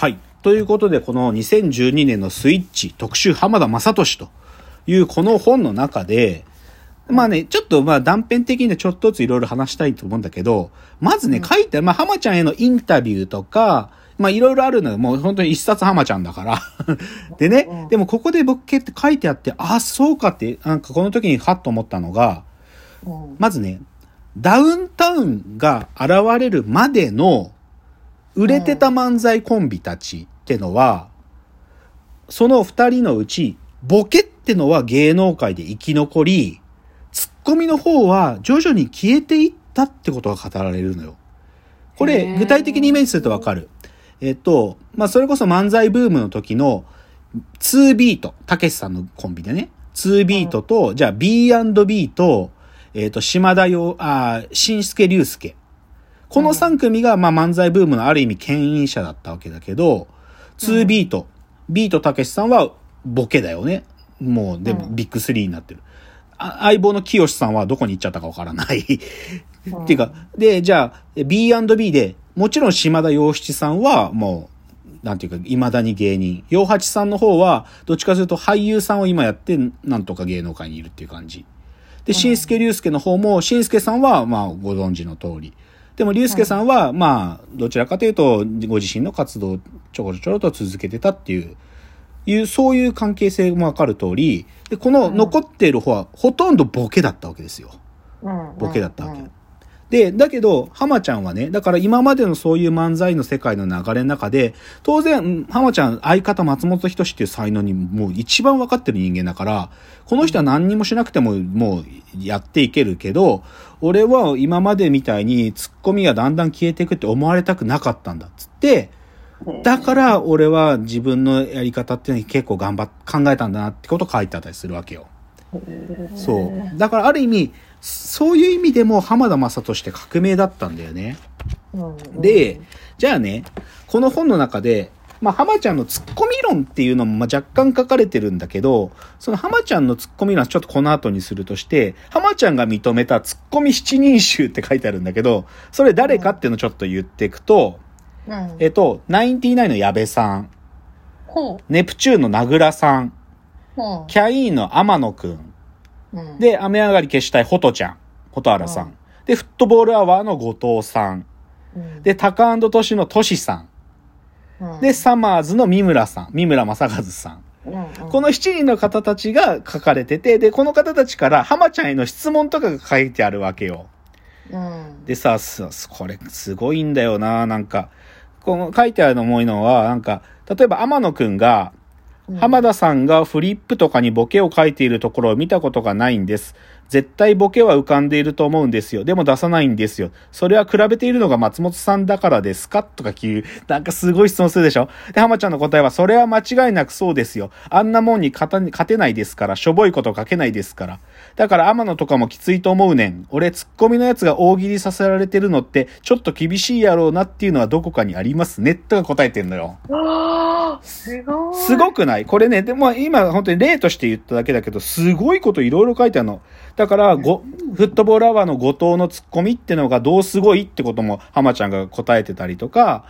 はい。ということで、この2012年のスイッチ特集浜田正俊というこの本の中で、まあね、ちょっとまあ断片的にちょっとずついろいろ話したいと思うんだけど、まずね、書いて、まあ浜ちゃんへのインタビューとか、まあいろいろあるのよ。もう本当に一冊浜ちゃんだから。でね、でもここで僕って書いてあって、あ、そうかって、なんかこの時にハッと思ったのが、まずね、ダウンタウンが現れるまでの売れてた漫才コンビたちってのは、その二人のうち、ボケってのは芸能界で生き残り、ツッコミの方は徐々に消えていったってことが語られるのよ。これ、具体的にイメージするとわかる。えっと、まあ、それこそ漫才ブームの時の、2ビート、たけしさんのコンビでね、2ビートと、じゃあ B&B と、えっと、島田よ、あ、新助竜介。この3組が、まあ、漫才ブームのある意味牽引者だったわけだけど、2ビート、ビートたけしさんはボケだよね。もう、でも、ビッグ3になってる。相棒の清さんはどこに行っちゃったかわからないっていうか、で、じゃあ、B&B で、もちろん島田洋七さんは、もう、なんていうか、未だに芸人。洋八さんの方は、どっちかというと俳優さんを今やって、なんとか芸能界にいるっていう感じ。で、新助竜介の方も、新助さんは、まあ、ご存知の通り。でも、竜介さんは、まあ、どちらかというと、ご自身の活動をちょこちょろと続けてたっていう、いう、そういう関係性もわかる通り、で、この残っている方は、ほとんどボケだったわけですよ。ボケだったわけ。で、だけど、浜ちゃんはね、だから今までのそういう漫才の世界の流れの中で、当然、浜ちゃん、相方松本人志っていう才能にもう一番分かってる人間だから、この人は何にもしなくてももうやっていけるけど、俺は今までみたいにツッコミがだんだん消えていくって思われたくなかったんだっつって、だから俺は自分のやり方っていうのに結構頑張っ、考えたんだなってことを書いてあったりするわけよ。そう。だからある意味、そういう意味でも浜田雅として革命だったんだよね。で、じゃあね、この本の中で、まあ、浜ちゃんのツッコミ論っていうのもま若干書かれてるんだけど、その浜ちゃんのツッコミ論はちょっとこの後にするとして、浜ちゃんが認めたツッコミ七人衆って書いてあるんだけど、それ誰かっていうのをちょっと言っていくと、うん、えっと、ナインティナインの矢部さん、ネプチューンの名倉さん、キャインの天野くん、で、雨上がり消したいホトちゃん、ホトアラさん。で、フットボールアワーの後藤さん。で、タカトシのトシさん。で、サマーズの三村さん、三村正和さん。この7人の方たちが書かれてて、で、この方たちから浜ちゃんへの質問とかが書いてあるわけよ。でさ、これすごいんだよな、なんか。この書いてあるの思いのは、なんか、例えば天野くんが、浜田さんがフリップとかにボケを書いているところを見たことがないんです。絶対ボケは浮かんでいると思うんですよ。でも出さないんですよ。それは比べているのが松本さんだからですか？とかいう、なんかすごい質問するでしょ？で、浜ちゃんの答えは、それは間違いなくそうですよ。あんなもんに勝てないですから、しょぼいこと書けないですから。だから天野とかもきついと思うねん。俺、ツッコミのやつが大喜利させられてるのって、ちょっと厳しいやろうなっていうのはどこかにありますね。とか答えてんのよ。すごい。すごくない？これね、でも今本当に例として言っただけだけど、すごいこといろいろ書いてあるの。だから、ご、フットボールアワーの後藤のツッコミってのがどうすごいってことも浜ちゃんが答えてたりとか、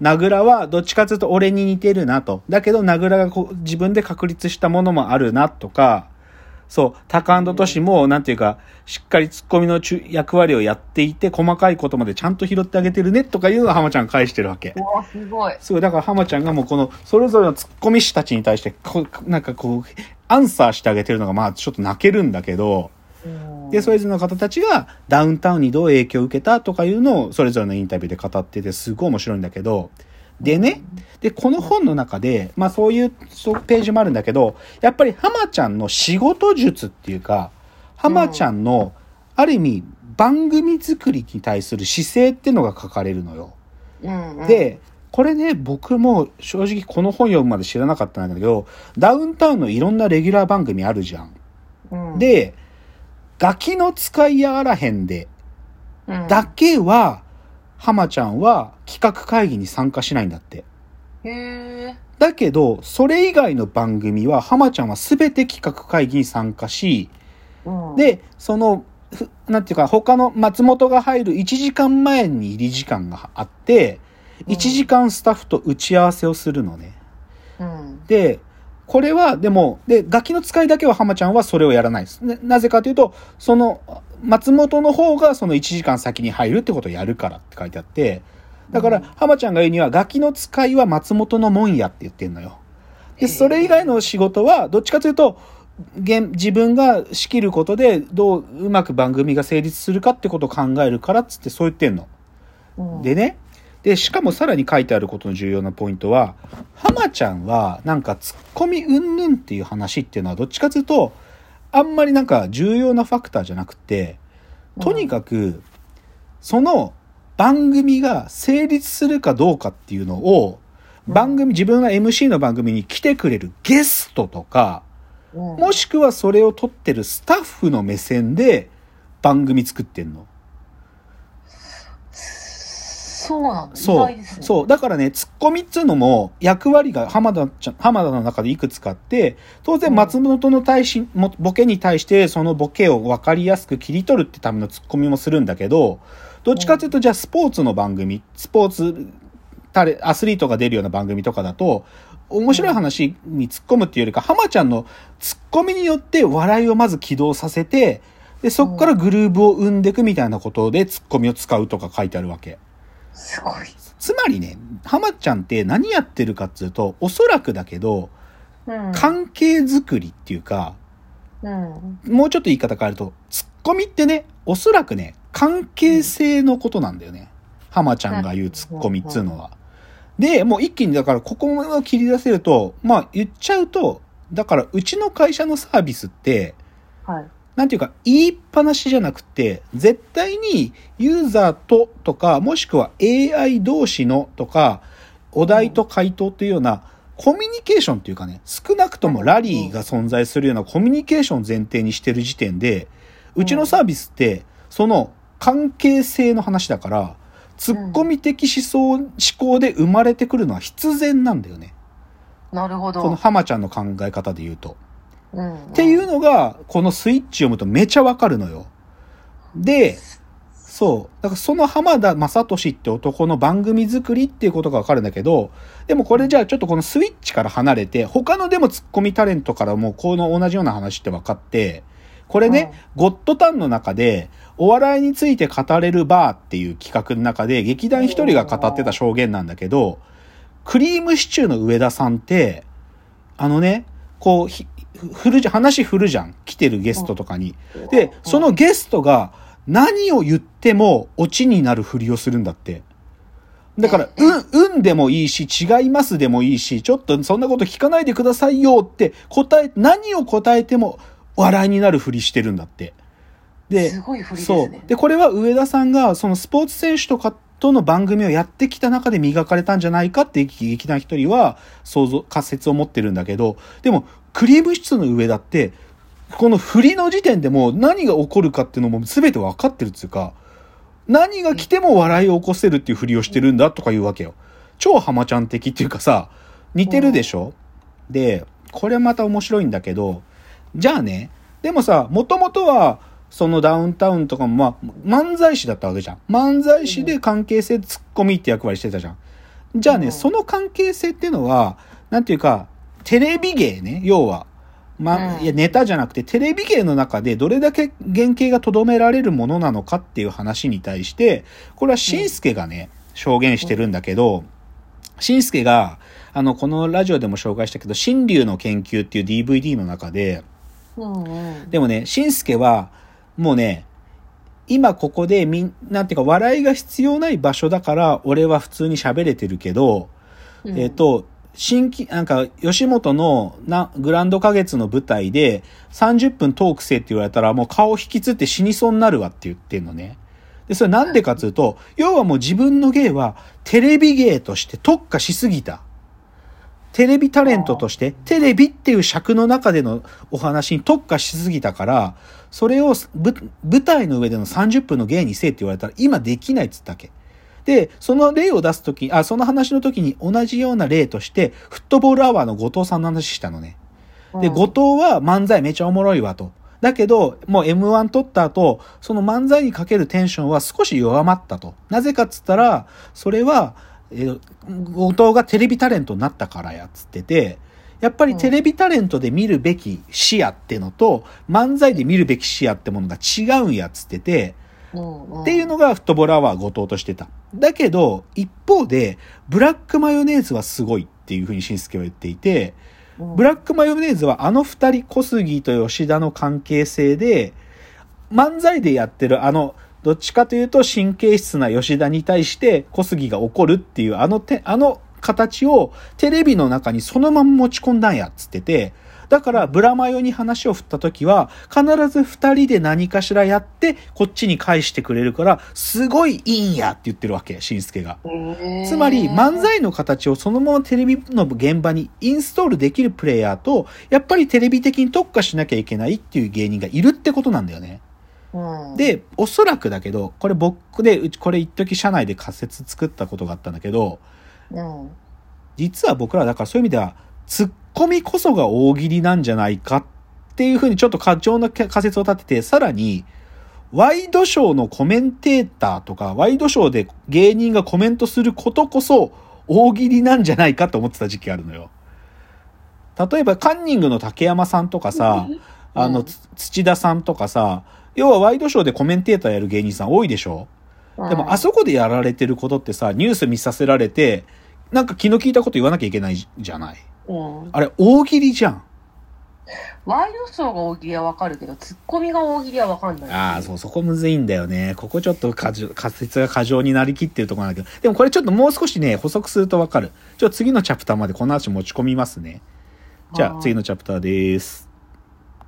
名倉はどっちかというと俺に似てるなと。だけど名倉がこう自分で確立したものもあるなとか、そう、タカトシも、なんていうか、しっかりツッコミの役割をやっていて、細かいことまでちゃんと拾ってあげてるね、とかいうのを浜ちゃん返してるわけ。わすごい。すごい。だから浜ちゃんがもうこの、それぞれのツッコミ師たちに対して、こう、なんかこう、アンサーしてあげてるのが、まあ、ちょっと泣けるんだけど、で、それぞれの方たちがダウンタウンにどう影響を受けたとかいうのをそれぞれのインタビューで語っててすごい面白いんだけど、でね、で、この本の中で、まあそういうページもあるんだけど、やっぱり浜ちゃんの仕事術っていうか、浜ちゃんの、ある意味、番組作りに対する姿勢っていうのが書かれるのよ。うんうん、で、これね、僕も正直この本読むまで知らなかったんだけど、ダウンタウンのいろんなレギュラー番組あるじゃん。うん、で、ガキの使いやあらへんで、だけは、浜ちゃんは企画会議に参加しないんだって。へだけど、それ以外の番組は、浜ちゃんは全て企画会議に参加し、うん、で、その、なんていうか、他の松本が入る1時間前に入り時間があって、1時間スタッフと打ち合わせをするのね。うん。で、これは、でも、で、ガキの使いだけは浜ちゃんはそれをやらないです。ねなぜかというと、その、松本の方がその1時間先に入るってことをやるからって書いてあって、だから、浜ちゃんが言うには、ガキの使いは松本のもんやって言ってんのよ。で、それ以外の仕事は、どっちかというと、現自分が仕切ることで、どううまく番組が成立するかってことを考えるからっつってそう言ってんの。うんでね、で、しかもさらに書いてあることの重要なポイントは、浜ちゃんは、なんか、ツッコミうんぬんっていう話っていうのは、どっちかというと、あんまりなんか重要なファクターじゃなくて、とにかく、その番組が成立するかどうかっていうのを、番組、自分が MC の番組に来てくれるゲストとか、うん。もしくはそれを撮ってるスタッフの目線で番組作ってんの。そうなんだ。そう。そう。だからね、ツッコミっつうのも役割が浜田ちゃん、浜田の中でいくつかあって、当然松本の対し、もボケに対してそのボケを分かりやすく切り取るってためのツッコミもするんだけど、どっちかというとじゃあスポーツの番組、スポーツ、タレ、アスリートが出るような番組とかだと、面白い話に突っ込むっていうよりか、浜ちゃんのツッコミによって笑いをまず起動させて、で、そこからグルーブを生んでいくみたいなことでツッコミを使うとか書いてあるわけ。すごい。つまりね、浜ちゃんって何やってるかっつうと、おそらくだけど、うん。関係づくりっていうか、うん。もうちょっと言い方変えると、ツッコミってね、おそらくね、関係性のことなんだよね。浜ちゃんが言うツッコミっつうのは。で、もう一気にだからここを切り出せると、まあ言っちゃうと、だからうちの会社のサービスって、はい。なんていうか、言いっぱなしじゃなくて、絶対にユーザーととか、もしくは AI 同士のとか、お題と回答というような、コミュニケーションっていうかね、少なくともラリーが存在するようなコミュニケーションを前提にしてる時点で、うちのサービスって、その関係性の話だから、ツッコミ的思想、思考で生まれてくるのは必然なんだよね。なるほど。この浜ちゃんの考え方で言うと。うん。っていうのが、このスイッチ読むとめちゃわかるのよ。で、そう。だからその浜田雅俊って男の番組作りっていうことがわかるんだけど、でもこれじゃあちょっとこのスイッチから離れて、他のでもツッコミタレントからもこの同じような話って分かって、これね、ゴッドタンの中で、お笑いについて語れるバーっていう企画の中で、劇団一人が語ってた証言なんだけど、クリームシチューの上田さんって、あのね、こう、ひ振るじゃん、話振るじゃん。来てるゲストとかに。で、そのゲストが何を言ってもオチになるふりをするんだって。だから、うん、うんでもいいし、違いますでもいいし、ちょっとそんなこと聞かないでくださいよって答え、何を答えても笑いになるふりしてるんだって。で、すごい振りですそうね。。で、これは上田さんが、そのスポーツ選手とかとの番組をやってきた中で磨かれたんじゃないかって劇団一人は想像、仮説を持ってるんだけど、でも、クリームシチューの上田って、この振りの時点でもう何が起こるかっていうのも全て分かってるっていうか、何が来ても笑いを起こせるっていう振りをしてるんだとか言うわけよ。超浜ちゃん的っていうかさ、似てるでしょ？で、これまた面白いんだけど、じゃあね、でもさ、もともとは、そのダウンタウンとかも、まあ、漫才師だったわけじゃん。漫才師で関係性ツッコミって役割してたじゃん。じゃあね、うんその関係性っていうのは、なんていうか、テレビ芸ね、要は。まあ、うんいや、ネタじゃなくて、テレビ芸の中でどれだけ原型が留められるものなのかっていう話に対して、これはしんすけがね、証言してるんだけど、しんすけが、あの、このラジオでも紹介したけど、新竜の研究っていう DVD の中で。でもね、しんすけは、もうね、今ここでみん、なんていうか、笑いが必要ない場所だから、俺は普通に喋れてるけど、うんえっ、、と、新規、なんか、吉本のな、グランド花月の舞台で、30分トークせって言われたら、もう顔引きつって死にそうになるわって言ってんのね。で、それなんでかっつうと、要はもう自分の芸は、テレビ芸として特化しすぎた。テレビタレントとして、テレビっていう尺の中でのお話に特化しすぎたから、それをぶ舞台の上での30分の芸にせえって言われたら、今できないっつったわけ。で、その例を出すとき、あ、その話の時に同じような例として、フットボールアワーの後藤さんの話したのね。で、うん後藤は漫才めちゃおもろいわと。だけど、もう M1 取った後、その漫才にかけるテンションは少し弱まったと。なぜかっつったら、それは、えー後藤がテレビタレントになったからやっつってて、やっぱりテレビタレントで見るべき視野ってのと、漫才で見るべき視野ってものが違うんやっつってて、っていうのがフットボールアワー後藤としてた。だけど、一方で、ブラックマヨネーズはすごいっていうふうに新助は言っていて、ブラックマヨネーズはあの二人、小杉と吉田の関係性で、漫才でやってるあの、どっちかというと神経質な吉田に対して小杉が怒るっていうあのて、あの形をテレビの中にそのまま持ち込んだんやっつってて、だからブラマヨに話を振った時は必ず二人で何かしらやってこっちに返してくれるからすごいいいんやって言ってるわけ、しんすけが。つまり漫才の形をそのままテレビの現場にインストールできるプレイヤーと、やっぱりテレビ的に特化しなきゃいけないっていう芸人がいるってことなんだよね。うん、で、おそらくだけど、これ僕で、うちこれ一時社内で仮説作ったことがあったんだけど、うん、実は僕らだからそういう意味では、ツッコミこそが大喜利なんじゃないかっていうふうにちょっと過剰な仮説を立てて、さらに、ワイドショーのコメンテーターとか、ワイドショーで芸人がコメントすることこそ大喜利なんじゃないかと思ってた時期があるのよ。例えば、カンニングの竹山さんとかさ、あの、つ土田さんとかさ、要はワイドショーでコメンテーターやる芸人さん多いでしょ？でも、あそこでやられてることってさ、ニュース見させられて、なんか気の利いたこと言わなきゃいけないじゃない？うん、あれ、大喜利じゃん。ワイドショーが大喜利はわかるけど、ツッコミが大喜利はわかんない。ああ、そう、そこむずいんだよね。ここちょっと仮説が過剰になりきってるところなんだけど。でもこれちょっともう少しね、補足するとわかる。ちょ次のチャプターまでこの話持ち込みますね。じゃあはい次のチャプターです。